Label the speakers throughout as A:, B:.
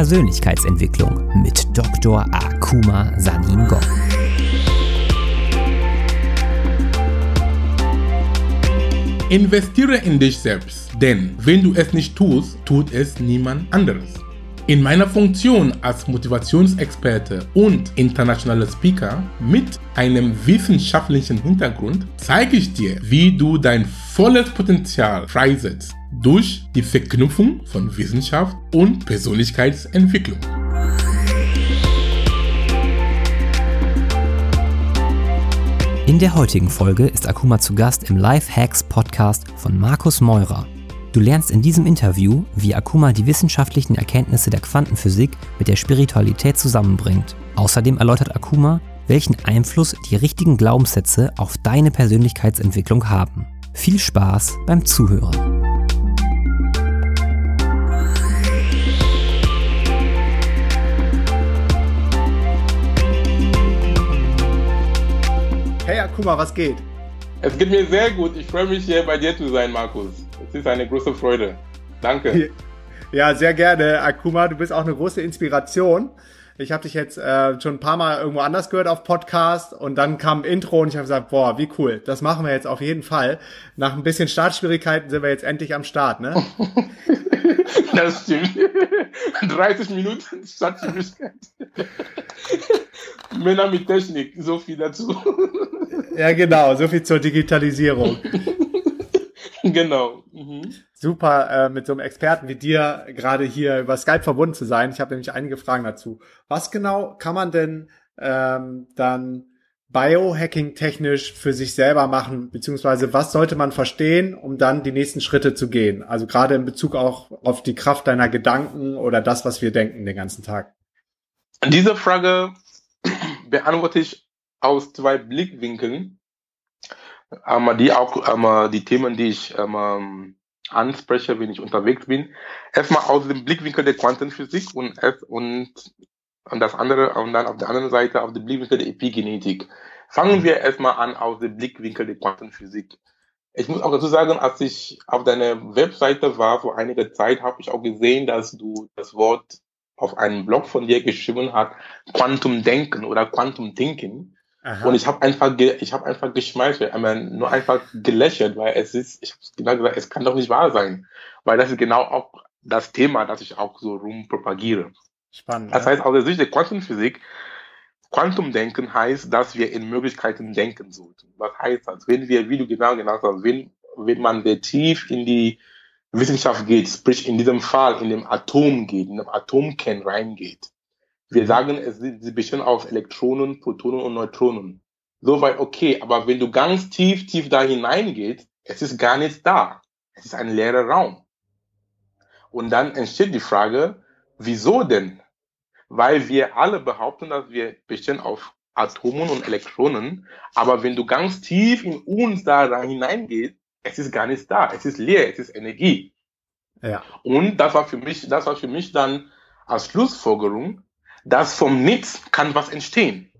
A: Persönlichkeitsentwicklung mit Dr. Akuma Sanin Gong.
B: Investiere in dich selbst, denn wenn du es nicht tust, tut es niemand anderes. In meiner Funktion als Motivationsexperte und internationaler Speaker mit einem wissenschaftlichen Hintergrund zeige ich dir, wie du dein volles Potenzial freisetzt durch die Verknüpfung von Wissenschaft und Persönlichkeitsentwicklung.
A: In der heutigen Folge ist Akuma zu Gast im Life Hacks Podcast von Markus Meurer. Du lernst in diesem Interview, wie Akuma die wissenschaftlichen Erkenntnisse der Quantenphysik mit der Spiritualität zusammenbringt. Außerdem erläutert Akuma, welchen Einfluss die richtigen Glaubenssätze auf deine Persönlichkeitsentwicklung haben. Viel Spaß beim Zuhören.
C: Hey Akuma, was geht?
B: Es geht mir sehr gut. Ich freue mich hier bei dir zu sein, Markus. Es ist eine große Freude. Danke.
C: Ja, sehr gerne, Akuma. Du bist auch eine große Inspiration. Ich habe dich jetzt äh, schon ein paar Mal irgendwo anders gehört auf Podcast und dann kam Intro und ich habe gesagt, boah, wie cool, das machen wir jetzt auf jeden Fall. Nach ein bisschen Startschwierigkeiten sind wir jetzt endlich am Start, ne?
B: das stimmt. 30 Minuten Startschwierigkeiten. Männer mit Technik, so viel dazu.
C: ja, genau, so viel zur Digitalisierung.
B: genau. Mhm.
C: Super, äh, mit so einem Experten wie dir gerade hier über Skype verbunden zu sein. Ich habe nämlich einige Fragen dazu. Was genau kann man denn ähm, dann Biohacking technisch für sich selber machen, beziehungsweise was sollte man verstehen, um dann die nächsten Schritte zu gehen? Also gerade in Bezug auch auf die Kraft deiner Gedanken oder das, was wir denken den ganzen Tag.
B: Diese Frage beantworte ich aus zwei Blickwinkeln. Ähm, die auch ähm, die Themen, die ich ähm, anspreche, wenn ich unterwegs bin. Erstmal aus dem Blickwinkel der Quantenphysik und, und, und das andere, und dann auf der anderen Seite auf dem Blickwinkel der Epigenetik. Fangen wir erstmal an aus dem Blickwinkel der Quantenphysik. Ich muss auch dazu sagen, als ich auf deiner Webseite war vor einiger Zeit, habe ich auch gesehen, dass du das Wort auf einem Blog von dir geschrieben hast, Quantum Denken oder Quantum Thinking. Aha. Und ich habe einfach, ich habe einfach geschmeichelt, nur einfach gelächelt, weil es ist, ich habe genau gesagt, es kann doch nicht wahr sein, weil das ist genau auch das Thema, das ich auch so rum propagiere. Spannend. Das ja. heißt, aus der Sicht der Quantenphysik, Quantumdenken heißt, dass wir in Möglichkeiten denken sollten. Was heißt das? Wenn wir, wie du genau genannt hast, wenn, wenn man sehr tief in die Wissenschaft geht, sprich in diesem Fall in dem Atom geht, in dem Atomkern reingeht, wir sagen, es, sie bestehen aus Elektronen, Protonen und Neutronen. Soweit okay, aber wenn du ganz tief, tief da hineingehst, es ist gar nichts da. Es ist ein leerer Raum. Und dann entsteht die Frage, wieso denn? Weil wir alle behaupten, dass wir bestehen aus Atomen und Elektronen, aber wenn du ganz tief in uns da hineingehst, es ist gar nichts da. Es ist leer, es ist Energie. Ja. Und das war für mich, das war für mich dann als Schlussfolgerung, dass vom Nichts kann was entstehen.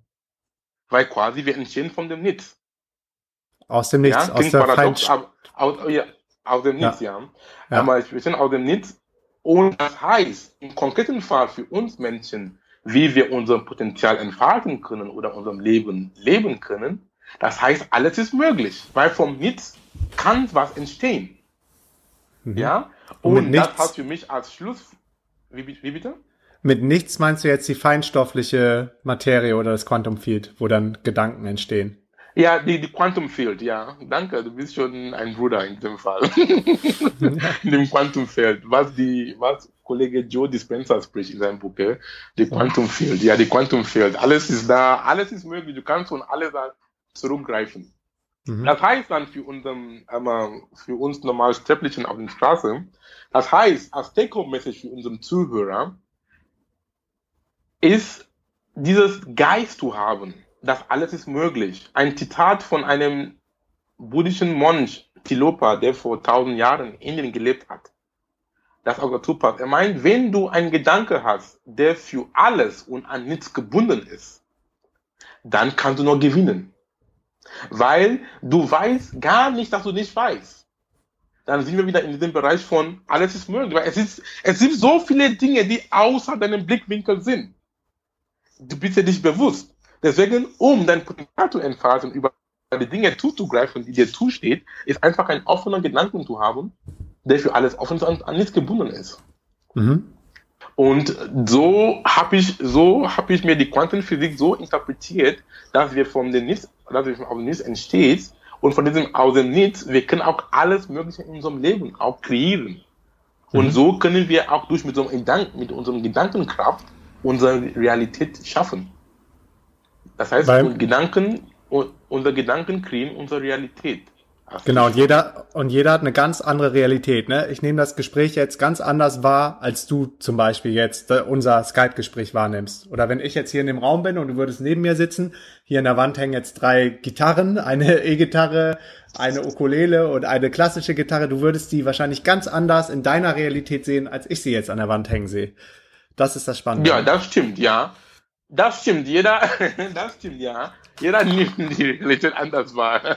B: Weil quasi wir entstehen von dem Nichts.
C: Aus dem Nichts,
B: ja, aus der paradox, aber, aus, ja, aus dem Nichts, ja. ja. ja. Aber wir sind aus dem Nichts. Und das heißt, im konkreten Fall für uns Menschen, wie wir unser Potenzial entfalten können oder unserem Leben leben können, das heißt, alles ist möglich, weil vom Nichts kann was entstehen. Mhm. Ja? Und, Und das hat für mich als Schluss, wie, wie bitte?
C: Mit nichts meinst du jetzt die feinstoffliche Materie oder das Quantum Field, wo dann Gedanken entstehen?
B: Ja, die, die Quantum Field, ja. Danke, du bist schon ein Bruder in dem Fall. in dem Quantum Field. Was die, was Kollege Joe Dispenza spricht in seinem Buch, die Quantum Field. Ja, die Quantum Field. Alles ist da, alles ist möglich. Du kannst von alles zurückgreifen. Mhm. Das heißt dann für, unseren, für uns normal Sterblichen auf der Straße, das heißt, als Take-Home-Message für unseren Zuhörer, ist dieses Geist zu haben, dass alles ist möglich. Ein Zitat von einem buddhischen Mönch, Tilopa, der vor tausend Jahren in Indien gelebt hat. Das auch dazu passt. Er meint, wenn du einen Gedanke hast, der für alles und an nichts gebunden ist, dann kannst du nur gewinnen. Weil du weißt gar nicht, dass du nicht weißt. dann sind wir wieder in diesem Bereich von alles ist möglich. Weil es, ist, es sind so viele Dinge, die außer deinem Blickwinkel sind. Du bist ja nicht bewusst. Deswegen, um dein Potenzial zu entfalten, über die Dinge zuzugreifen, die dir zusteht, ist einfach ein offener Gedanken zu haben, der für alles offen ist und an nichts gebunden ist. Mhm. Und so habe ich, so habe ich mir die Quantenphysik so interpretiert, dass wir von dem Nichts, dass wir aus dem Nichts entsteht und von diesem aus dem Nichts, wir können auch alles Mögliche in unserem Leben auch kreieren. Und mhm. so können wir auch durch mit, so einem Gedanken, mit unserem Gedankenkraft unsere Realität schaffen. Das heißt, Beim Gedanken, unsere Gedanken kreieren unsere Realität.
C: Genau, und jeder, und jeder hat eine ganz andere Realität. Ne? Ich nehme das Gespräch jetzt ganz anders wahr, als du zum Beispiel jetzt äh, unser Skype-Gespräch wahrnimmst. Oder wenn ich jetzt hier in dem Raum bin und du würdest neben mir sitzen, hier in der Wand hängen jetzt drei Gitarren, eine E-Gitarre, eine Ukulele und eine klassische Gitarre. Du würdest die wahrscheinlich ganz anders in deiner Realität sehen, als ich sie jetzt an der Wand hängen sehe. Das ist das Spannende.
B: Ja, das stimmt, ja. Das stimmt, jeder, das stimmt, ja. Jeder nimmt die Realität anders wahr.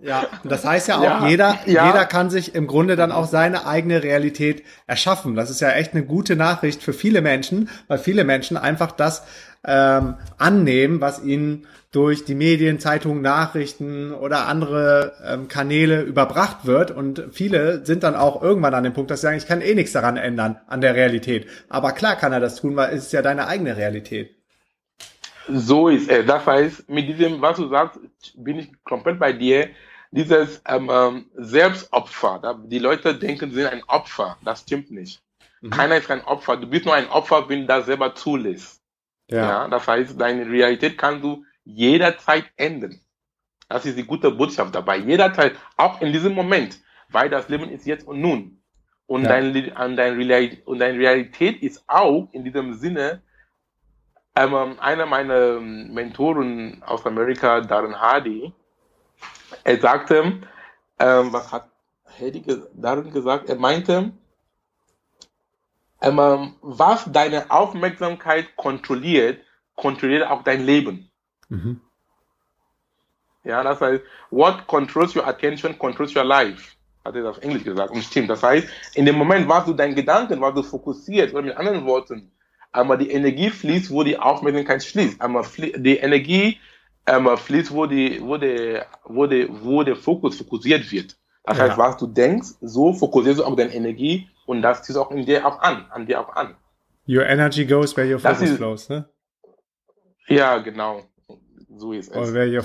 C: Ja, das heißt ja auch, ja, jeder, ja. jeder kann sich im Grunde dann auch seine eigene Realität erschaffen. Das ist ja echt eine gute Nachricht für viele Menschen, weil viele Menschen einfach das ähm, annehmen, was ihnen durch die Medien, Zeitungen, Nachrichten oder andere ähm, Kanäle überbracht wird. Und viele sind dann auch irgendwann an dem Punkt, dass sie sagen, ich kann eh nichts daran ändern, an der Realität. Aber klar kann er das tun, weil es ist ja deine eigene Realität.
B: So ist es. Das heißt, mit diesem, was du sagst, bin ich komplett bei dir. Dieses ähm, ähm, Selbstopfer. Die Leute denken, sie sind ein Opfer. Das stimmt nicht. Mhm. Keiner ist ein Opfer. Du bist nur ein Opfer, wenn du das selber zulässt. Ja. ja. Das heißt, deine Realität kannst du jederzeit ändern. Das ist die gute Botschaft dabei. Jederzeit, auch in diesem Moment, weil das Leben ist jetzt und nun. Und, ja. dein, und, dein Realität, und deine Realität ist auch in diesem Sinne ähm, einer meiner Mentoren aus Amerika, Darren Hardy, er sagte, ähm, was hat Hardy Darren gesagt? Er meinte, ähm, was deine Aufmerksamkeit kontrolliert, kontrolliert auch dein Leben. Mhm. Ja, das heißt, what controls your attention controls your life. Hat er auf Englisch gesagt und stimmt. Das heißt, in dem Moment, was du deinen Gedanken, was du fokussierst, oder mit anderen Worten, aber die Energie fließt, wo die Aufmerksamkeit schließt. Aber die Energie ähm, fließt, wo, die, wo, der, wo, der, wo der Fokus fokussiert wird. Das ja. heißt, was du denkst, so fokussierst du auch deine Energie und das ziehst auch in dir auch an, an dir auch an.
C: Your energy goes where your focus ist, flows, ne?
B: Ja, genau. So ist es.
C: Goes, your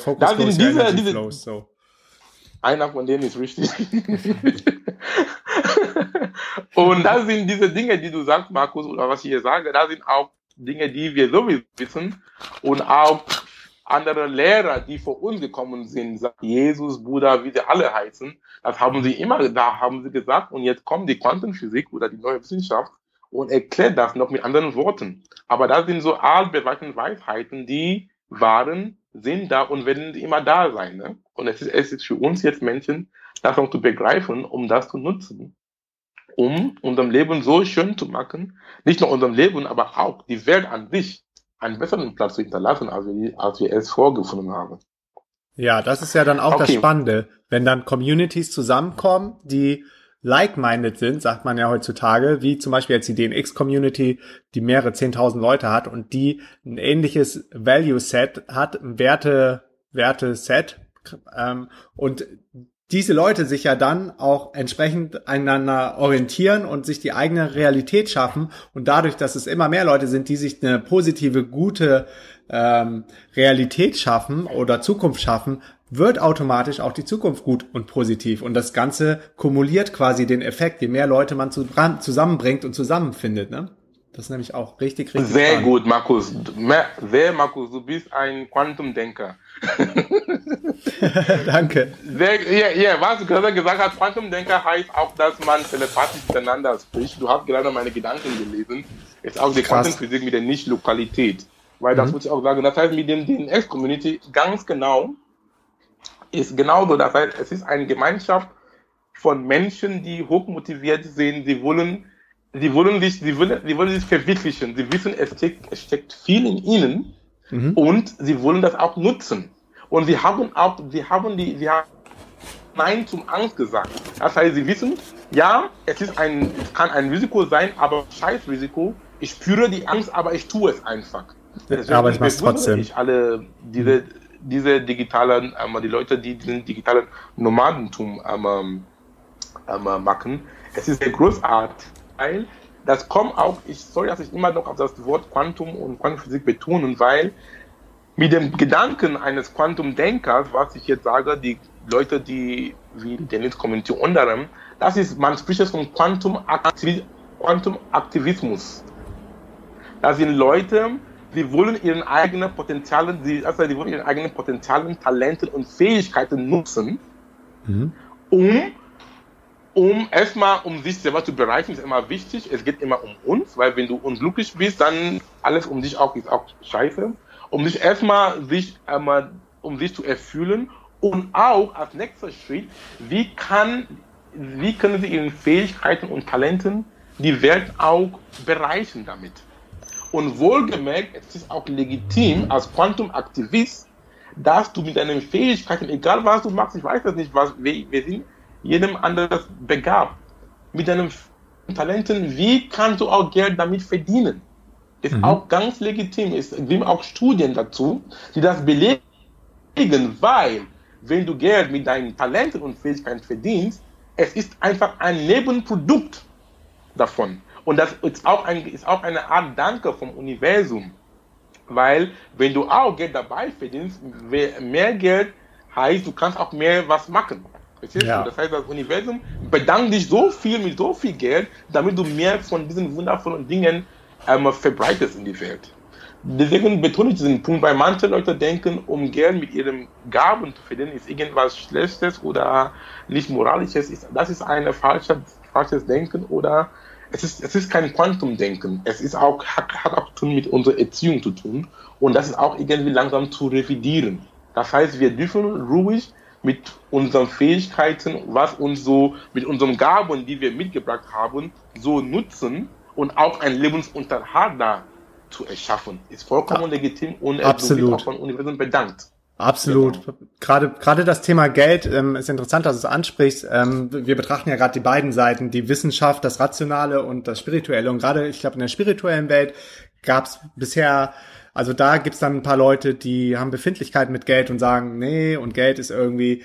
C: diese, energy
B: diese, flows, so. Einer von denen ist richtig. Und das sind diese Dinge, die du sagst, Markus, oder was ich hier sage, da sind auch Dinge, die wir sowieso wissen und auch andere Lehrer, die vor uns gekommen sind, sagt Jesus, Buddha, wie sie alle heißen, das haben sie immer, da haben sie gesagt, und jetzt kommt die Quantenphysik oder die neue Wissenschaft und erklärt das noch mit anderen Worten. Aber das sind so altbewährte Weisheiten, die waren, sind da und werden immer da sein. Ne? Und es ist, es ist für uns jetzt Menschen, das auch zu begreifen, um das zu nutzen um unserem Leben so schön zu machen, nicht nur unserem Leben, aber auch die Welt an sich einen besseren Platz zu hinterlassen, als wir, als wir es vorgefunden haben.
C: Ja, das ist ja dann auch okay. das Spannende, wenn dann Communities zusammenkommen, die like-minded sind, sagt man ja heutzutage, wie zum Beispiel jetzt die DNX-Community, die mehrere 10.000 Leute hat und die ein ähnliches Value-Set hat, ein Werte, Werte-Set, ähm, und diese Leute sich ja dann auch entsprechend einander orientieren und sich die eigene Realität schaffen und dadurch, dass es immer mehr Leute sind, die sich eine positive, gute ähm, Realität schaffen oder Zukunft schaffen, wird automatisch auch die Zukunft gut und positiv. Und das Ganze kumuliert quasi den Effekt, je mehr Leute man zusammenbringt und zusammenfindet. Ne? Das ist nämlich auch richtig, richtig
B: Sehr spannend. gut, Markus. Sehr, Markus, du bist ein Quantumdenker.
C: Danke.
B: Sehr, ja, ja, was du gerade gesagt hast, Quantumdenker heißt auch, dass man telepathisch miteinander spricht. Du hast gerade meine Gedanken gelesen. Ist auch die Quantenphysik mit der Nicht-Lokalität. Weil das mhm. muss ich auch sagen. Das heißt, mit dem DNX-Community ganz genau ist genauso. Das heißt, es ist eine Gemeinschaft von Menschen, die hochmotiviert sind. Sie wollen sie wollen sich, sie wollen, sie wollen sich verwirklichen. Sie wissen, es steckt, es steckt viel in ihnen mhm. und sie wollen das auch nutzen. Und sie haben auch, sie haben die, sie haben Nein zum Angst gesagt. Das heißt, sie wissen, ja, es ist ein, es kann ein Risiko sein, aber scheiß Risiko. Ich spüre die Angst, aber ich tue es einfach.
C: Deswegen aber ich mache trotzdem.
B: Ich alle diese, diese digitalen, ähm, die Leute, die diesen digitalen Nomadentum ähm, ähm, machen. Es ist sehr großartig, weil das kommt auch, ich soll dass ich immer noch auf das Wort Quantum und Quantenphysik betonen, weil mit dem Gedanken eines Quantumdenkers, was ich jetzt sage, die Leute, die wie Dennis kommentieren unter das ist, man spricht jetzt von Quantumaktivismus. Das sind Leute, die wollen ihren eigenen Potenzialen, die, also die wollen ihren eigenen Potenzialen, Talenten und Fähigkeiten nutzen, mhm. um um erstmal um sich selber zu bereichern, ist immer wichtig. Es geht immer um uns, weil wenn du unglücklich bist, dann alles um dich auch ist auch scheiße. Um sich erstmal sich einmal um sich zu erfüllen und auch als nächster Schritt, wie kann wie können sie ihren Fähigkeiten und Talenten die Welt auch bereichern damit. Und wohlgemerkt, es ist auch legitim als Quantum-Aktivist, dass du mit deinen Fähigkeiten, egal was du machst, ich weiß das nicht, was wir, wir sind jedem anders begabt. Mit deinen Talenten, wie kannst du auch Geld damit verdienen? Ist mhm. auch ganz legitim. Es gibt auch Studien dazu, die das belegen, weil wenn du Geld mit deinen Talenten und Fähigkeiten verdienst, es ist einfach ein Nebenprodukt davon. Und das ist auch, ein, ist auch eine Art Danke vom Universum. Weil wenn du auch Geld dabei verdienst, mehr Geld heißt, du kannst auch mehr was machen. Ja. Das heißt, das Universum bedankt dich so viel mit so viel Geld, damit du mehr von diesen wundervollen Dingen ähm, verbreitest in die Welt. Deswegen betone ich diesen Punkt, weil manche Leute denken, um Geld mit ihren Gaben zu verdienen, ist irgendwas Schlechtes oder nicht Moralisches. Das ist ein falsches, falsches Denken oder es ist, es ist kein Quantumdenken. Es ist auch, hat, hat auch tun mit unserer Erziehung zu tun. Und das ist auch irgendwie langsam zu revidieren. Das heißt, wir dürfen ruhig mit unseren Fähigkeiten, was uns so, mit unseren Gaben, die wir mitgebracht haben, so nutzen und auch einen Lebensunterhalt da zu erschaffen. Ist vollkommen ja. legitim und
C: Absolut.
B: wird auch von Universum bedankt.
C: Absolut. Genau. Gerade gerade das Thema Geld ähm, ist interessant, dass du es ansprichst. Ähm, wir betrachten ja gerade die beiden Seiten, die Wissenschaft, das Rationale und das Spirituelle. Und gerade, ich glaube, in der spirituellen Welt gab es bisher also da gibt's dann ein paar Leute, die haben Befindlichkeiten mit Geld und sagen, nee, und Geld ist irgendwie,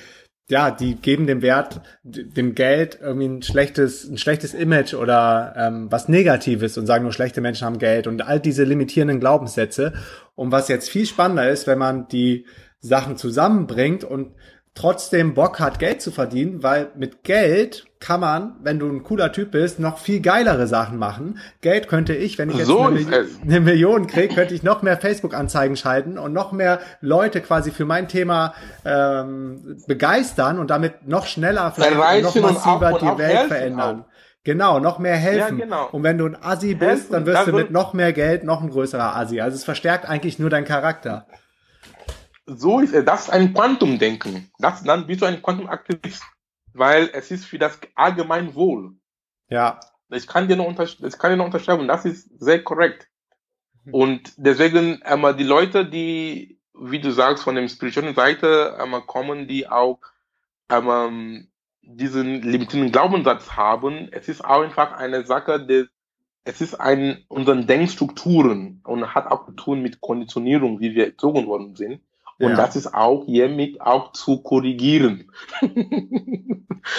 C: ja, die geben dem Wert, dem Geld irgendwie ein schlechtes, ein schlechtes Image oder ähm, was Negatives und sagen nur schlechte Menschen haben Geld und all diese limitierenden Glaubenssätze. Und was jetzt viel spannender ist, wenn man die Sachen zusammenbringt und trotzdem Bock hat, Geld zu verdienen, weil mit Geld kann man, wenn du ein cooler Typ bist, noch viel geilere Sachen machen. Geld könnte ich, wenn ich jetzt
B: so
C: eine, Milli eine, Million kriege, könnte ich noch mehr Facebook-Anzeigen schalten und noch mehr Leute quasi für mein Thema ähm, begeistern und damit noch schneller, vielleicht noch massiver die Welt verändern. Auch. Genau, noch mehr helfen. Ja, genau. Und wenn du ein Assi bist, helfen, dann wirst du mit noch mehr Geld noch ein größerer Assi. Also es verstärkt eigentlich nur deinen Charakter
B: so ist es. Das ist ein Quantumdenken. Das, dann bist du ein Quantumaktivist. Weil es ist für das Allgemeinwohl.
C: Ja.
B: Ich kann dir noch, unter, ich kann dir noch unterschreiben. Das ist sehr korrekt. Mhm. Und deswegen, ähm, die Leute, die, wie du sagst, von der spirituellen Seite ähm, kommen, die auch ähm, diesen limitierenden Glaubenssatz haben, es ist auch einfach eine Sache des es ist ein unseren Denkstrukturen und hat auch zu tun mit Konditionierung, wie wir erzogen worden sind. Und ja. das ist auch hiermit auch zu korrigieren.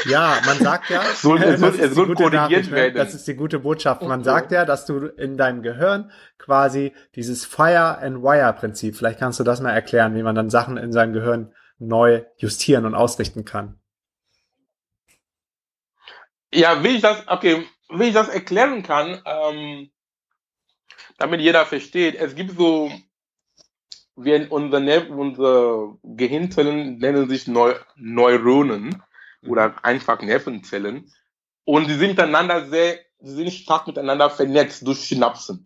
C: Ja, man sagt ja,
B: soll, es soll, es korrigiert
C: ne? werden. Das ist die gute Botschaft. Man sagt ja, dass du in deinem Gehirn quasi dieses Fire and Wire Prinzip, vielleicht kannst du das mal erklären, wie man dann Sachen in seinem Gehirn neu justieren und ausrichten kann.
B: Ja, wie ich das, okay, wie ich das erklären kann, ähm, damit jeder versteht, es gibt so wir, unser, unsere Gehirnzellen nennen sich Neu Neuronen oder mhm. einfach Nervenzellen. Und sie sind miteinander sehr, sie sind stark miteinander vernetzt durch Synapsen.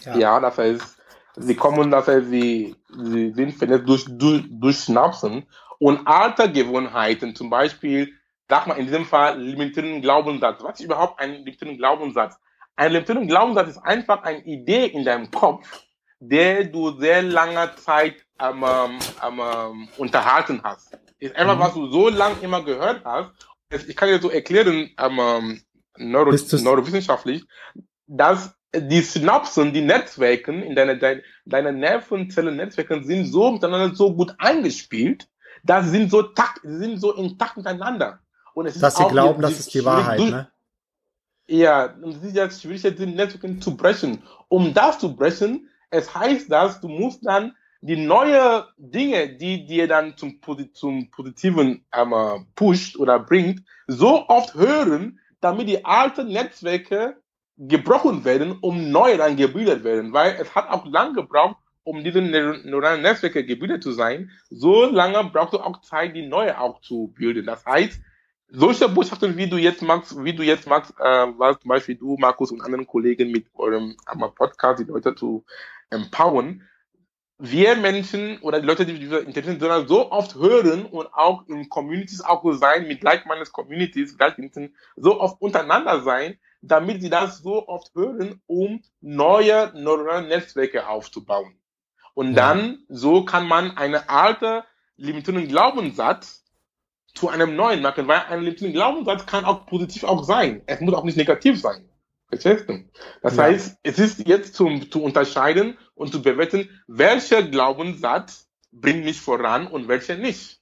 B: Ja, ja das heißt, sie kommen, das heißt, sie, sie sind vernetzt durch, durch, durch Synapsen. Und alte Gewohnheiten, zum Beispiel, sag mal in diesem Fall, limitierenden Glaubenssatz. Was ist überhaupt ein limitierender Glaubenssatz? Ein limitierender Glaubenssatz ist einfach eine Idee in deinem Kopf, der du sehr lange Zeit ähm, ähm, unterhalten hast. Ist einfach, mhm. was du so lange immer gehört hast. Ich kann dir so erklären, Neuro neurowissenschaftlich, dass die Synapsen, die Netzwerken in deiner, deine, deine Nervenzellennetzwerke sind so miteinander so gut eingespielt, dass sie sind so takt, sind so intakt miteinander.
C: Und es dass ist sie glauben, das ist die Wahrheit, durch, ne?
B: Ja, und es ist jetzt schwierig, die Netzwerke zu brechen. Um das zu brechen, es heißt, dass du musst dann die neue Dinge, die dir dann zum, zum Positiven ähm, pusht oder bringt, so oft hören, damit die alten Netzwerke gebrochen werden, um neue dann gebildet werden. Weil es hat auch lange gebraucht, um diese neuralen Netzwerke gebildet zu sein. So lange braucht du auch Zeit, die neue auch zu bilden. Das heißt, solche Botschaften, wie du jetzt machst, wie du jetzt machst, äh, was zum Beispiel du, Markus und anderen Kollegen mit eurem Podcast, die Leute zu empowern, wir Menschen oder die Leute, die diese Intelligenz so oft hören und auch in Communities auch so sein, mit like-minded Communities, so oft untereinander sein, damit sie das so oft hören, um neue neurale Netzwerke aufzubauen. Und dann, so kann man eine alte limitierenden Glaubenssatz zu einem neuen machen, weil ein limitierender Glaubenssatz kann auch positiv auch sein. Es muss auch nicht negativ sein. Verstehst du? Das ja. heißt, es ist jetzt zum, zu unterscheiden und zu bewerten, welcher Glaubenssatz bringt mich voran und welcher nicht.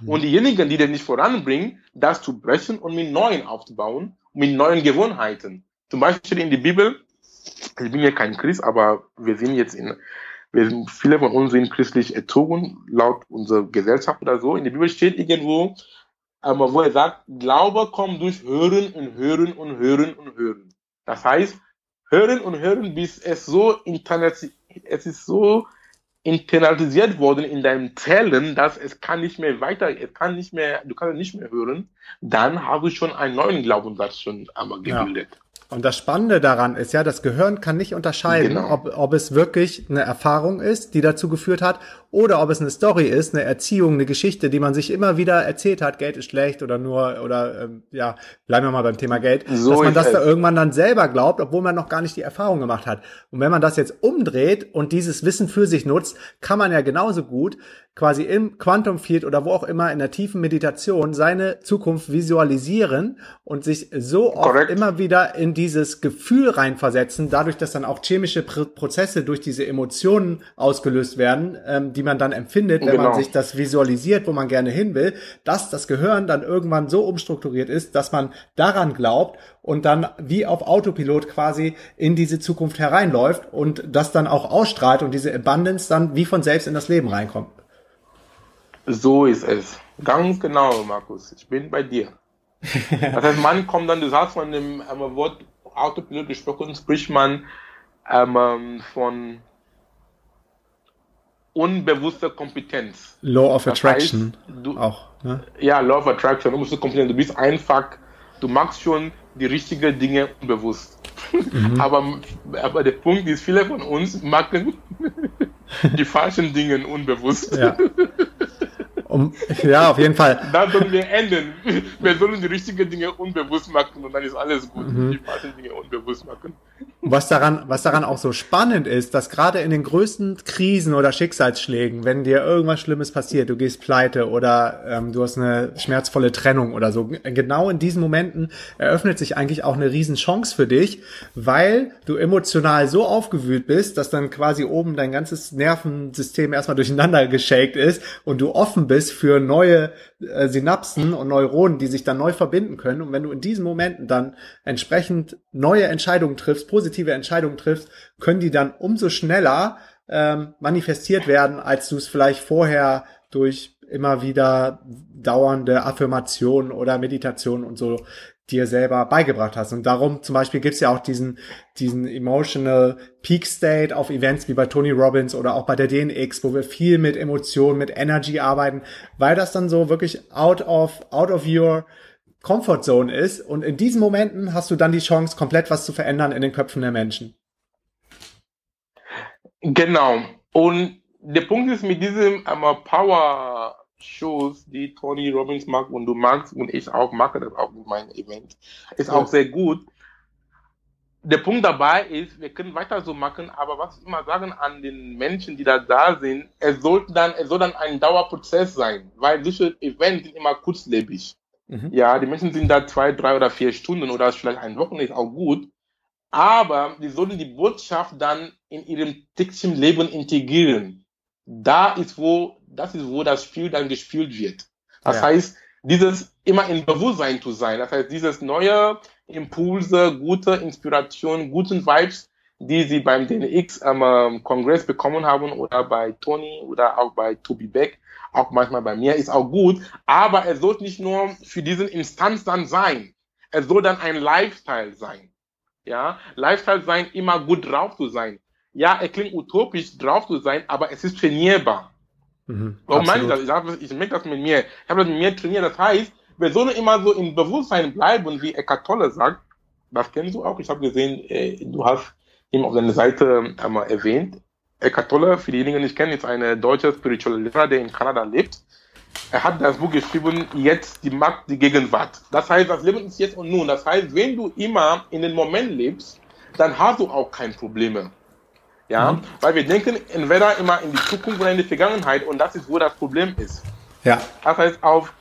B: Mhm. Und diejenigen, die den nicht voranbringen, das zu brechen und mit neuen aufzubauen, mit neuen Gewohnheiten. Zum Beispiel in der Bibel, ich bin ja kein Christ, aber wir sind jetzt in, wir sind, viele von uns sind christlich erzogen, laut unserer Gesellschaft oder so. In der Bibel steht irgendwo, aber wo er sagt, Glaube kommt durch Hören und Hören und Hören und Hören. Das heißt, hören und hören, bis es so internet, es ist so internalisiert worden in deinen Zellen, dass es kann nicht mehr weiter, es kann nicht mehr, du kannst nicht mehr hören, dann habe ich schon einen neuen Glaubenssatz schon einmal gebildet. Ja.
C: Und das Spannende daran ist ja, das Gehirn kann nicht unterscheiden, genau. ob, ob es wirklich eine Erfahrung ist, die dazu geführt hat, oder ob es eine Story ist, eine Erziehung, eine Geschichte, die man sich immer wieder erzählt hat, Geld ist schlecht oder nur, oder ähm, ja, bleiben wir mal beim Thema Geld, so dass man das da irgendwann dann selber glaubt, obwohl man noch gar nicht die Erfahrung gemacht hat. Und wenn man das jetzt umdreht und dieses Wissen für sich nutzt, kann man ja genauso gut quasi im Quantum Field oder wo auch immer in der tiefen Meditation seine Zukunft visualisieren und sich so oft Correct. immer wieder in dieses Gefühl reinversetzen, dadurch, dass dann auch chemische Prozesse durch diese Emotionen ausgelöst werden, ähm, die man dann empfindet, wenn genau. man sich das visualisiert, wo man gerne hin will, dass das Gehirn dann irgendwann so umstrukturiert ist, dass man daran glaubt und dann wie auf Autopilot quasi in diese Zukunft hereinläuft und das dann auch ausstrahlt und diese Abundance dann wie von selbst in das Leben reinkommt.
B: So ist es. Ganz genau, Markus. Ich bin bei dir. Das heißt, man kommt dann, du hast von dem ähm, Wort Autopilot gesprochen, spricht man ähm, von unbewusster Kompetenz.
C: Law of Attraction heißt, du, auch.
B: Ne? Ja, Law of Attraction, unbewusste Kompetenz. Du bist einfach, du machst schon die richtigen Dinge unbewusst. Mhm. aber, aber der Punkt ist, viele von uns machen die falschen Dinge unbewusst. Ja.
C: Um, ja, auf jeden Fall.
B: Da sollen wir enden. Wir sollen die richtigen Dinge unbewusst machen und dann ist alles gut. Mhm. Die falschen Dinge unbewusst machen.
C: Was daran, was daran auch so spannend ist, dass gerade in den größten Krisen oder Schicksalsschlägen, wenn dir irgendwas Schlimmes passiert, du gehst pleite oder ähm, du hast eine schmerzvolle Trennung oder so, genau in diesen Momenten eröffnet sich eigentlich auch eine Riesenchance für dich, weil du emotional so aufgewühlt bist, dass dann quasi oben dein ganzes Nervensystem erstmal durcheinander geschakt ist und du offen bist ist für neue äh, Synapsen und Neuronen, die sich dann neu verbinden können. Und wenn du in diesen Momenten dann entsprechend neue Entscheidungen triffst, positive Entscheidungen triffst, können die dann umso schneller ähm, manifestiert werden, als du es vielleicht vorher durch immer wieder dauernde Affirmationen oder Meditationen und so dir selber beigebracht hast. Und darum zum Beispiel gibt's ja auch diesen, diesen emotional Peak State auf Events wie bei Tony Robbins oder auch bei der DNX, wo wir viel mit Emotionen, mit Energy arbeiten, weil das dann so wirklich out of, out of your Comfort Zone ist. Und in diesen Momenten hast du dann die Chance, komplett was zu verändern in den Köpfen der Menschen.
B: Genau. Und der Punkt ist mit diesem um, Power Shows, die Tony Robbins mag und du magst und ich auch mag das auch mit meinem Event, ist ja. auch sehr gut. der Punkt dabei ist, wir können weiter so machen, aber was ich immer sagen an den Menschen, die da da sind, es soll dann, es soll dann ein Dauerprozess sein, weil solche Events sind immer kurzlebig. Mhm. Ja, die Menschen sind da zwei, drei oder vier Stunden oder vielleicht ein Wochen ist auch gut, aber die sollen die Botschaft dann in ihrem täglichen Leben integrieren. Da ist wo, das ist wo das Spiel dann gespielt wird. Das ja. heißt, dieses immer in Bewusstsein zu sein. Das heißt, dieses neue Impulse, gute Inspiration, guten Vibes, die sie beim DNX-Kongress ähm, bekommen haben oder bei Tony oder auch bei Toby Beck, auch manchmal bei mir, ist auch gut. Aber es soll nicht nur für diesen Instanz dann sein. Es soll dann ein Lifestyle sein. Ja, Lifestyle sein, immer gut drauf zu sein. Ja, es klingt utopisch, drauf zu sein, aber es ist trainierbar. Mhm, oh mein Gott, ich, ich merke das mit mir. Ich habe das mit mir trainiert. Das heißt, wir sollen immer so im Bewusstsein bleiben, wie Eckart Tolle sagt. Das kennst du auch. Ich habe gesehen, äh, du hast ihn auf deiner Seite einmal erwähnt. Eckart Tolle, für diejenigen, die nicht kennen, ist eine deutsche Spirituelle Lehrer, der in Kanada lebt. Er hat das Buch geschrieben, jetzt die Macht, die Gegenwart. Das heißt, das Leben ist jetzt und nun. Das heißt, wenn du immer in den Moment lebst, dann hast du auch keine Probleme. Ja, mhm. weil wir denken entweder immer in die Zukunft oder in die Vergangenheit und das ist, wo das Problem ist. Ja. Das heißt, auf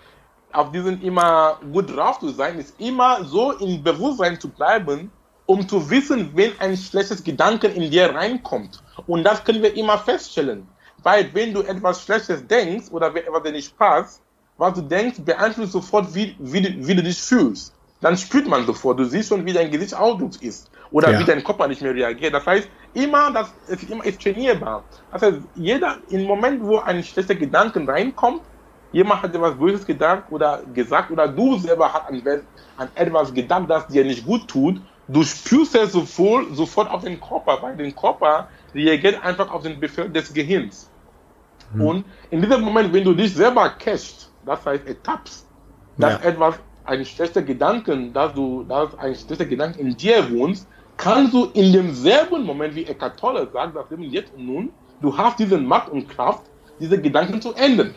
B: auf diesen immer gut drauf zu sein, ist immer so im Bewusstsein zu bleiben, um zu wissen, wenn ein schlechtes Gedanke in dir reinkommt. Und das können wir immer feststellen. Weil wenn du etwas Schlechtes denkst oder wenn etwas dir nicht passt, was du denkst, beeinflusst sofort, wie, wie, wie du dich fühlst. Dann spürt man sofort, du siehst schon, wie dein Gesicht Ausdruck ist. Oder ja. wie dein Körper nicht mehr reagiert. Das heißt, immer, das ist immer ist trainierbar. Das heißt, jeder, im Moment, wo ein schlechter Gedanke reinkommt, jemand hat dir was Böses gedacht oder gesagt oder du selber hast an, an etwas gedacht, das dir nicht gut tut, du spürst es sofort, sofort auf den Körper, weil der Körper reagiert einfach auf den Befehl des Gehirns. Mhm. Und in diesem Moment, wenn du dich selber cashst, das heißt ertappst, dass ja. etwas, ein schlechter Gedanken, dass du, dass ein schlechter Gedanke in dir wohnst, kannst du in demselben Moment, wie Eckhart Tolle sagt, das Leben jetzt und nun, du hast diese Macht und Kraft, diese Gedanken zu ändern.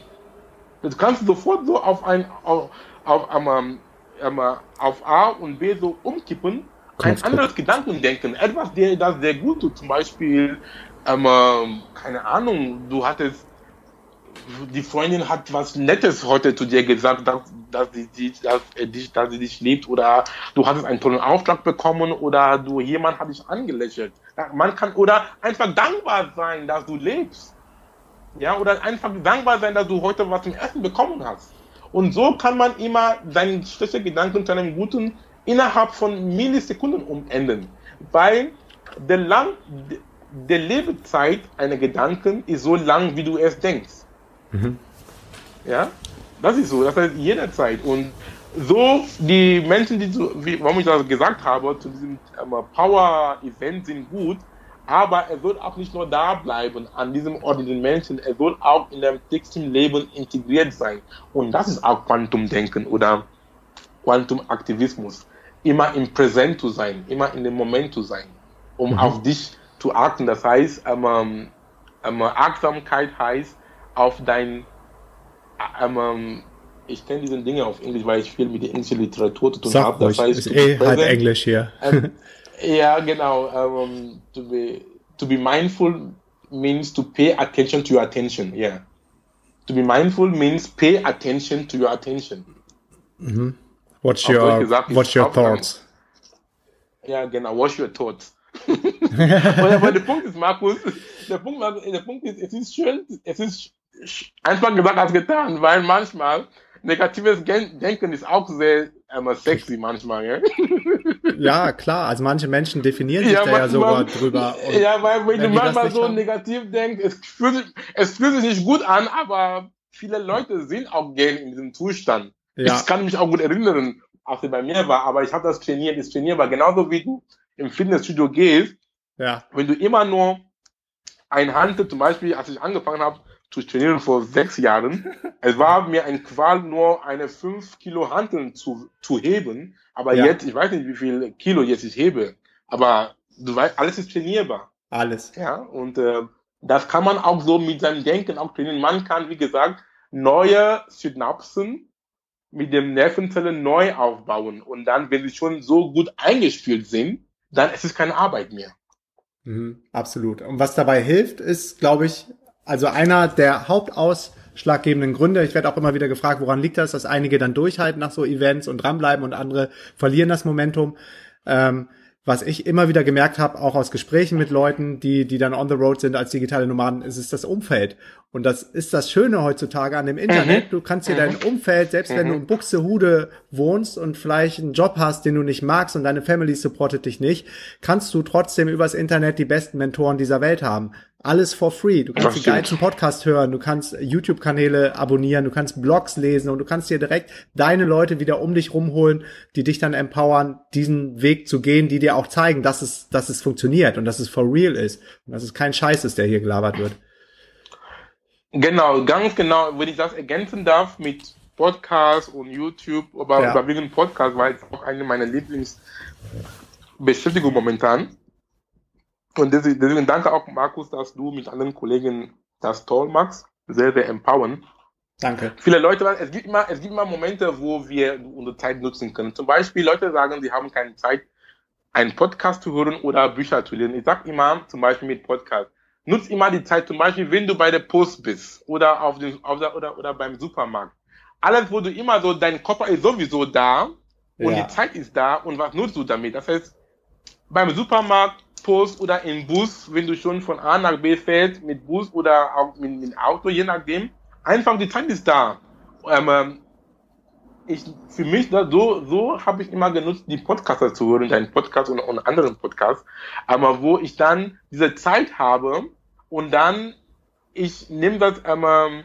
B: Das kannst du sofort so auf ein auf, auf, um, um, auf A und B so umkippen, ein anderes Gedankendenken, etwas, der das sehr gut tut. Zum Beispiel, ähm, keine Ahnung, du hattest, die Freundin hat was Nettes heute zu dir gesagt, dass, dass, sie, dass, dass, dass sie dich liebt oder du hattest einen tollen Auftrag bekommen oder du jemand hat dich angelächelt. Man kann oder einfach dankbar sein, dass du lebst. Ja, oder einfach dankbar sein, dass du heute was zum Essen bekommen hast. Und so kann man immer seinen schlechten Gedanken zu einem guten innerhalb von Millisekunden umenden. Weil der, lang, der Lebezeit einer Gedanken ist so lang, wie du es denkst. Mhm. Ja, das ist so. Das heißt, jederzeit. Und so die Menschen, die so, wie, warum ich das gesagt habe, zu diesem Power-Event sind gut, aber er soll auch nicht nur da bleiben, an diesem Ort, den Menschen, er soll auch in dem täglichen Leben integriert sein. Und das ist auch Quantumdenken oder Quantumaktivismus. Immer im Präsent zu sein, immer in dem Moment zu sein, um mhm. auf dich zu achten. Das heißt, ähm, ähm, Achtsamkeit heißt, auf dein, ähm, ich kenne diese Dinge auf Englisch, weil ich viel mit der englischen Literatur zu tun habe. Das heißt,
C: ist eh halt Englisch hier.
B: Ähm, Ja, genau. To be to be mindful means to pay attention to your attention. Yeah. To be mindful means pay attention to your attention.
C: Mhm. What's your gesagt, What's your thoughts?
B: Ja, genau. What's your thoughts? aber der Punkt ist, Markus, der Punkt, der Punkt ist, es ist schön, es ist einfach gesagt als getan, weil manchmal negatives Denken ist auch sehr ähm, sexy manchmal, ja?
C: ja, klar. Also manche Menschen definieren sich ja, da ja sogar drüber.
B: ja, weil wenn du manchmal so haben. negativ denkst, es fühlt, sich, es fühlt sich nicht gut an, aber viele Leute sind auch gerne in diesem Zustand. Ja. Ich kann mich auch gut erinnern, als er bei mir war, aber ich habe das trainiert, ist trainierbar. Genauso wie du im Fitnessstudio gehst, ja. wenn du immer nur ein Hand, zum Beispiel, als ich angefangen habe, zu trainieren vor sechs Jahren. Es war mir ein Qual, nur eine fünf Kilo Hanteln zu, zu heben. Aber ja. jetzt, ich weiß nicht, wie viel Kilo jetzt ich hebe. Aber du weißt, alles ist trainierbar.
C: Alles.
B: Ja, und äh, das kann man auch so mit seinem Denken auch trainieren. Man kann, wie gesagt, neue Synapsen mit dem Nervenzellen neu aufbauen. Und dann, wenn sie schon so gut eingespielt sind, dann ist es keine Arbeit mehr.
C: Mhm, absolut. Und was dabei hilft, ist, glaube ich, also einer der Hauptausschlaggebenden Gründe, ich werde auch immer wieder gefragt, woran liegt das, dass einige dann durchhalten nach so Events und dranbleiben und andere verlieren das Momentum. Ähm, was ich immer wieder gemerkt habe, auch aus Gesprächen mit Leuten, die, die dann on the road sind als digitale Nomaden, ist es das Umfeld. Und das ist das Schöne heutzutage an dem Internet. Mhm. Du kannst dir dein mhm. Umfeld, selbst wenn du in Buxtehude wohnst und vielleicht einen Job hast, den du nicht magst und deine Family supportet dich nicht, kannst du trotzdem übers Internet die besten Mentoren dieser Welt haben. Alles for free. Du kannst die geilsten Podcast hören, du kannst YouTube-Kanäle abonnieren, du kannst Blogs lesen und du kannst dir direkt deine Leute wieder um dich rumholen, die dich dann empowern, diesen Weg zu gehen, die dir auch zeigen, dass es, dass es funktioniert und dass es for real ist und dass es kein Scheiß ist, der hier gelabert wird.
B: Genau, ganz genau. Wenn ich das ergänzen darf mit Podcast und YouTube, aber ja. überwiegend Podcast, weil es auch eine meiner Lieblingsbeschäftigungen momentan. Und deswegen, deswegen danke auch, Markus, dass du mit anderen Kollegen das toll machst. Sehr, sehr empowern.
C: Danke.
B: Viele Leute, es gibt immer, es gibt immer Momente, wo wir unsere Zeit nutzen können. Zum Beispiel Leute sagen, sie haben keine Zeit, einen Podcast zu hören oder Bücher zu lesen. Ich sage immer, zum Beispiel mit Podcast, nutz immer die Zeit, zum Beispiel, wenn du bei der Post bist oder auf dem, auf der, oder, oder beim Supermarkt. Alles, wo du immer so, dein Koffer ist sowieso da und ja. die Zeit ist da und was nutzt du damit? Das heißt, beim Supermarkt Post oder im Bus, wenn du schon von A nach B fährst, mit Bus oder auch mit, mit Auto, je nachdem. Einfach die Zeit ist da. Ähm, ähm ich, für mich, so, so habe ich immer genutzt, die Podcaster zu hören, deinen Podcast und, und anderen Podcasts, aber wo ich dann diese Zeit habe und dann, ich nehme das, ähm,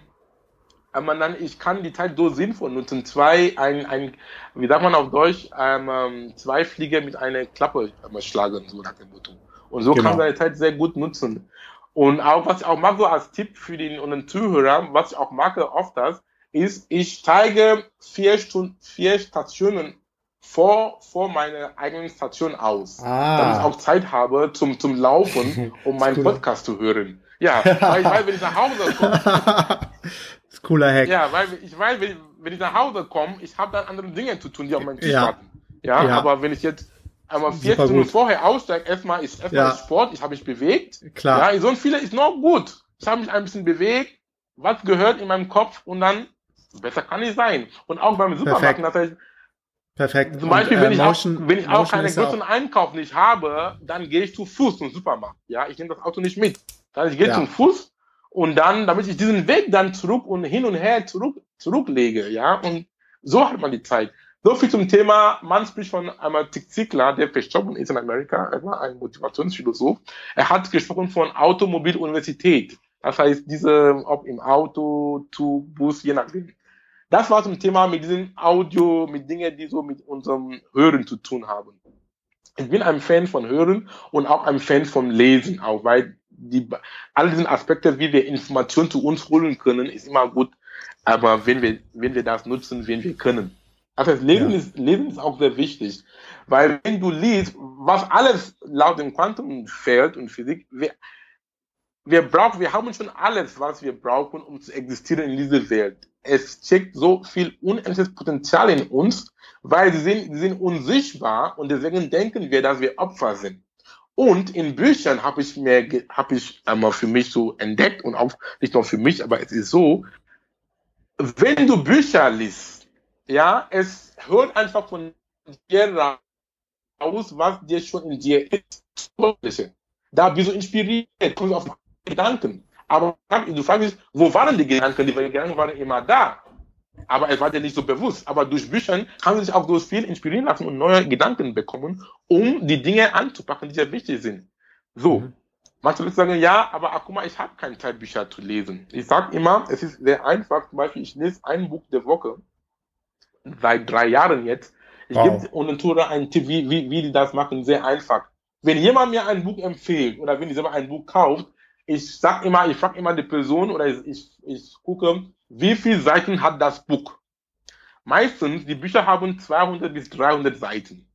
B: aber dann, ich kann die Zeit so sinnvoll nutzen. Zwei, ein, ein, wie sagt man auf Deutsch, ähm, ähm zwei Flieger mit einer Klappe schlagen, so nach dem Motto. Und so genau. kann man seine Zeit sehr gut nutzen. Und auch, was ich auch mache, so als Tipp für den, und den Zuhörer, was ich auch mache oft das, ist, ich steige vier Stunden, vier Stationen vor, vor meiner eigenen Station aus. Ah. Damit ich auch Zeit habe zum, zum Laufen, um meinen cool. Podcast zu hören. Ja, weil, weil wenn ich nach Hause komme.
C: das ist cooler Hack.
B: Ja, weil ich weiß, wenn, wenn ich nach Hause komme, ich habe dann andere Dinge zu tun, die auf meinem Tisch ja. warten. Ja, ja, aber wenn ich jetzt aber 14 Minuten vorher aussteigen, erstmal ist erstmal ja. Sport, ich habe mich bewegt.
C: Klar.
B: Ja, so ein Fehler ist noch gut. Ich habe mich ein bisschen bewegt, was gehört in meinem Kopf und dann besser kann ich sein. Und auch beim Supermarkt natürlich.
C: Perfekt.
B: Zum Beispiel, und, äh, wenn ich Motion, auch, wenn ich auch keinen großen Einkauf nicht habe, dann gehe ich zu Fuß zum Supermarkt. Ja, ich nehme das Auto nicht mit. Dann ich gehe ja. zum Fuß und dann, damit ich diesen Weg dann zurück und hin und her zurück, zurücklege, ja, und so hat man die Zeit. So viel zum Thema, man spricht von einmal Zig Ziglar, der verstorben ist in Amerika, er war ein Motivationsphilosoph. Er hat gesprochen von Automobiluniversität. Das heißt, diese, ob im Auto, Zug, Bus, je nachdem. Das war zum Thema mit diesem Audio, mit Dingen, die so mit unserem Hören zu tun haben. Ich bin ein Fan von Hören und auch ein Fan von Lesen, auch weil die, all diesen Aspekte, wie wir Informationen zu uns holen können, ist immer gut. Aber wenn wir, wenn wir das nutzen, wenn wir können. Also das Lesen, ja. ist, Lesen ist auch sehr wichtig, weil wenn du liest, was alles laut dem Quantenfeld und Physik, wir, wir brauchen, wir haben schon alles, was wir brauchen, um zu existieren in dieser Welt. Es steckt so viel unendliches Potenzial in uns, weil sie sind, sie sind unsichtbar und deswegen denken wir, dass wir Opfer sind. Und in Büchern habe ich mir, habe ich einmal für mich so entdeckt und auch nicht nur für mich, aber es ist so, wenn du Bücher liest, ja, es hört einfach von dir raus, was dir schon in dir ist. Da bist du inspiriert, kommst auf Gedanken. Aber du fragst dich, wo waren die Gedanken? Die Gedanken waren immer da. Aber es war dir nicht so bewusst. Aber durch Bücher kann man sich auch so viel inspirieren lassen und neue Gedanken bekommen, um die Dinge anzupacken, die sehr wichtig sind. So. Mhm. Manche Leute sagen, ja, aber ach, guck mal, ich habe keine Zeit, Bücher zu lesen. Ich sage immer, es ist sehr einfach. Zum Beispiel, ich lese ein Buch der Woche seit drei Jahren jetzt. Ich wow. gebe und tue einen Tipp, wie, wie, wie die das machen, sehr einfach. Wenn jemand mir ein Buch empfiehlt oder wenn ich selber ein Buch kauft, ich sag immer, ich frage immer die Person oder ich, ich, ich gucke, wie viele Seiten hat das Buch? Meistens, die Bücher haben 200 bis 300 Seiten.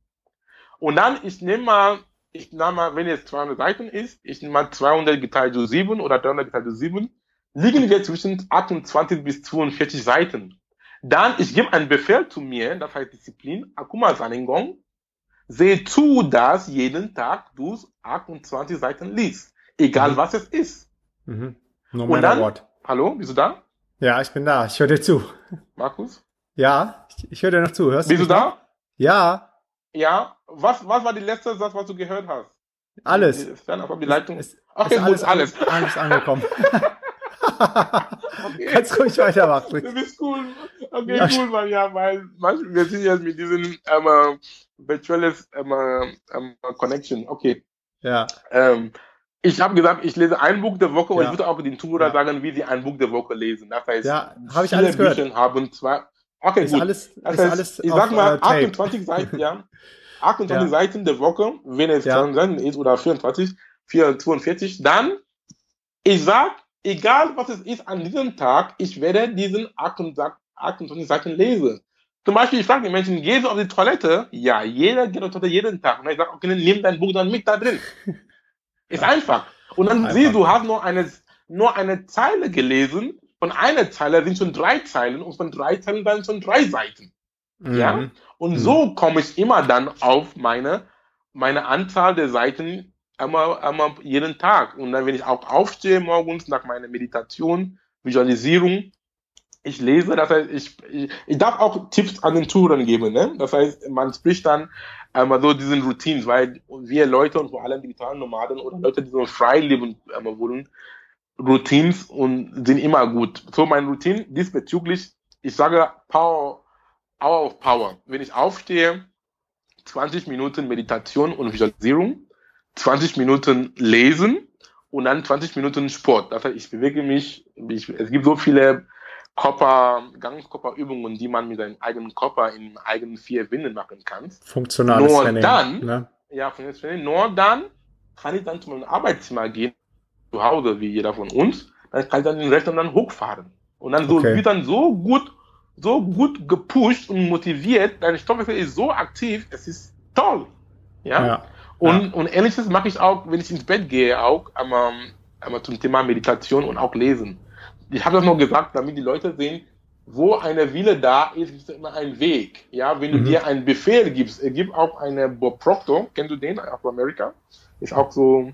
B: Und dann, ich nehme mal, ich nehme mal, wenn es 200 Seiten ist, ich nehme mal 200 geteilt durch 7 oder 300 geteilt durch 7, liegen wir zwischen 28 bis 42 Seiten. Dann, ich gebe einen Befehl zu mir, das heißt Disziplin, Akuma Saningong, sehe zu, dass jeden Tag du 28 Seiten liest. Egal
C: Mhm.
B: was es ist.
C: Mhm. No
B: Und dann-
C: what.
B: Hallo, bist du da?
C: Ja, ich bin da. Ich höre dir zu.
B: Markus?
C: Ja, ich, ich höre dir noch zu. Hörst
B: Bist du
C: noch?
B: da?
C: Ja,
B: Ja. Was, was war die letzte Satz, was du gehört hast?
C: alles.
B: Die, Fern- auf die Leitung.
C: Ist,
B: okay,
C: ist
B: gut,
C: alles,
B: alles.
C: alles angekommen.
B: Okay.
C: Kannst ruhig weitermachen.
B: Du bist cool. Okay,
C: Ja,
B: cool, Mann. Ja, weil manchmal, wir sind jetzt mit diesem ähm, äh, virtuelles ähm, äh, ähm, Connection. Okay.
C: Ja,
B: Ähm, ich habe gesagt, ich lese ein Buch der Woche und
C: Ja.
B: ich würde auch den Zuhörer
C: Ja.
B: sagen, wie sie ein Buch der Woche lesen. Das heißt,
C: ja, habe ich alles gehört.
B: Bücher haben zwei. Okay,
C: Ist
B: gut.
C: alles,
B: Das heißt,
C: alles
B: ich sag mal
C: äh, Tape.
B: 28 Seiten, ja. 28
C: Ja.
B: Seiten der Woche, wenn es
C: Ja.
B: 20 Seiten ist oder 24, 4, 42, dann, ich sag, egal was es ist an diesem Tag, ich werde diesen 28 28 Seiten lesen. Zum Beispiel, ich frage die Menschen, gehst du auf die Toilette? Ja, jeder geht auf die Toilette jeden Tag. Und ich sage, okay, dann nimm dein Buch dann mit da drin. Ist einfach. Und dann
C: Einfach.
B: siehst du, du hast nur eine, nur eine Zeile gelesen. Von einer Zeile sind schon drei Zeilen und von drei Zeilen dann schon drei Seiten. Ja?
C: Mhm.
B: Und
C: Mhm.
B: so komme ich immer dann auf meine, meine Anzahl der Seiten einmal, einmal jeden Tag. Und dann, wenn ich auch aufstehe morgens nach meiner Meditation, Visualisierung, ich lese, das heißt, ich, ich, ich darf auch Tipps an den Touren geben. Ne? Das heißt, man spricht dann einmal so diesen Routines, weil wir Leute und vor allem digitalen Nomaden oder Leute, die so frei leben einmal wollen, Routines und sind immer gut. So mein Routine diesbezüglich, ich sage Power, Hour of Power. Wenn ich aufstehe, 20 Minuten Meditation und Visualisierung, 20 Minuten lesen und dann 20 Minuten Sport. Das heißt, ich bewege mich, ich, es gibt so viele Körper, Ganzkörperübungen, die man mit seinem eigenen Körper in eigenen vier Wänden machen kann.
C: Funktionales
B: Nur
C: Training.
B: dann-
C: Ne?
B: Ja, von jetzt nur dann kann ich dann zu meinem Arbeitszimmer gehen, zu Hause, wie jeder von uns, dann kann ich dann den Rechner dann hochfahren. Und dann so,
C: Okay.
B: wird dann so gut, so gut gepusht und motiviert, dein Stoffwechsel ist so aktiv, es ist toll. Ja.
C: Ja.
B: Und, und ähnliches mache ich auch, wenn ich ins Bett gehe, auch einmal, einmal zum Thema Meditation und auch Lesen. Ich habe das noch gesagt, damit die Leute sehen, wo eine Wille da ist, ist immer ein Weg. Ja, wenn du
C: Mhm.
B: dir einen Befehl gibst, es gibt auch eine Bob Proctor, kennst du den aus Amerika? Ist auch so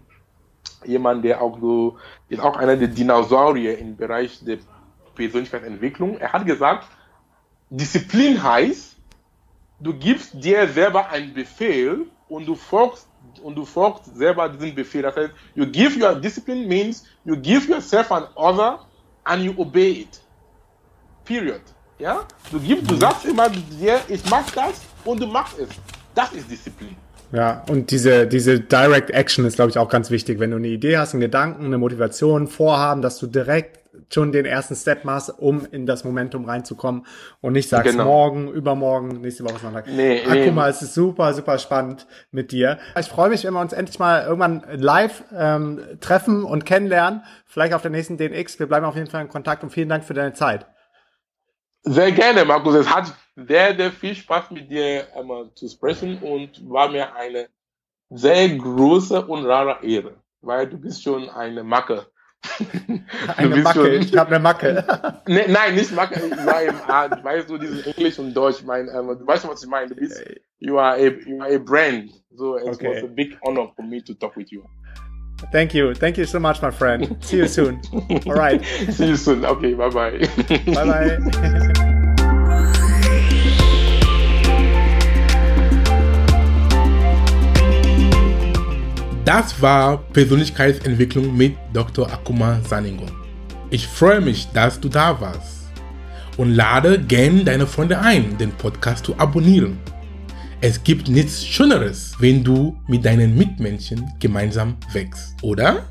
B: jemand, der auch so, ist auch einer der Dinosaurier im Bereich der Persönlichkeitsentwicklung. Er hat gesagt, Disziplin heißt, du gibst dir selber einen Befehl und du folgst und du folgst selber diesen Befehl. Das heißt, you give your discipline means you give yourself an order and you obey it. Period. Ja? Du gibst, du sagst immer dir, ich mach das und du machst es. Das ist Disziplin.
C: Ja, und diese, diese Direct Action ist, glaube ich, auch ganz wichtig. Wenn du eine Idee hast, einen Gedanken, eine Motivation, Vorhaben, dass du direkt schon den ersten Step machst, um in das Momentum reinzukommen und nicht sagst,
B: Genau.
C: morgen, übermorgen, nächste Woche Sonntag.
B: Nee,
C: ah,
B: nee.
C: guck mal, es ist super, super spannend mit dir. Ich freue mich, wenn wir uns endlich mal irgendwann live ähm, treffen und kennenlernen. Vielleicht auf der nächsten DNX. Wir bleiben auf jeden Fall in Kontakt und vielen Dank für deine Zeit.
B: Sehr gerne, Markus. Es hat sehr, sehr viel Spaß mit dir einmal zu sprechen und war mir eine sehr große und rare Ehre, weil du bist schon eine Macke.
C: Eine Macke, ich habe eine Macke.
B: Ne, nein, nicht Macke, ich war im Art, weißt du, dieses Englisch und Deutsch, mein, ähm, du weißt, was ich meine, du bist, you are a, you are a brand, so it
C: Okay.
B: was a big honor for me to talk with you.
C: Thank you. Thank you so much, my friend. See you soon. All right.
B: See you soon, okay, bye bye.
C: Bye bye.
D: Das war Persönlichkeitsentwicklung mit Dr. Akuma Saningo. Ich freue mich, dass du da warst und lade gern deine Freunde ein, den Podcast zu abonnieren. Es gibt nichts Schöneres, wenn du mit deinen Mitmenschen gemeinsam wächst, oder?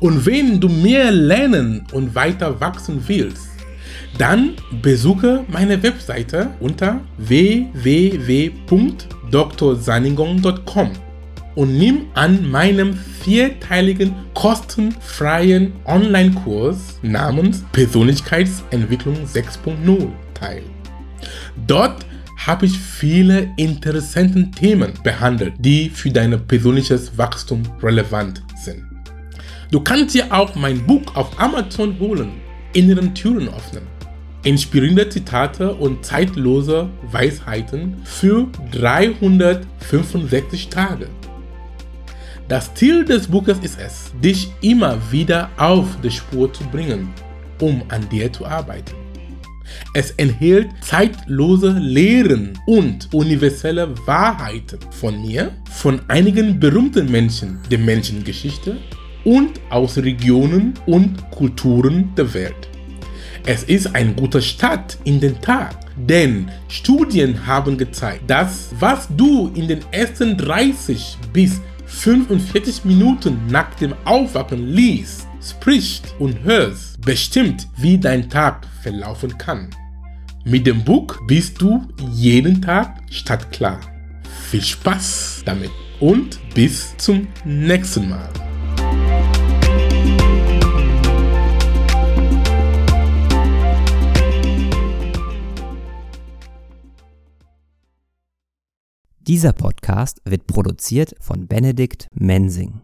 D: Und wenn du mehr lernen und weiter wachsen willst, dann besuche meine Webseite unter www.drsaningong.com und nimm an meinem vierteiligen kostenfreien Online-Kurs namens Persönlichkeitsentwicklung 6.0 teil. Dort habe ich viele interessante Themen behandelt, die für dein persönliches Wachstum relevant sind. Du kannst dir auch mein Buch auf Amazon holen, Inneren Türen öffnen.
B: inspirierende Zitate und zeitlose Weisheiten für 365 Tage. Das Ziel des Buches ist es, dich immer wieder auf die Spur zu bringen, um an dir zu arbeiten. Es enthält zeitlose Lehren und universelle Wahrheiten von mir, von einigen berühmten Menschen der Menschengeschichte und aus Regionen und Kulturen der Welt. Es ist ein guter Start in den Tag, denn Studien haben gezeigt, dass was du in den ersten 30 bis 45 Minuten nach dem Aufwachen liest, sprichst und hörst, bestimmt, wie dein Tag verlaufen kann. Mit dem Buch bist du jeden Tag stadtklar. Viel Spaß damit und bis zum nächsten Mal.
A: Dieser Podcast wird produziert von Benedikt Mensing.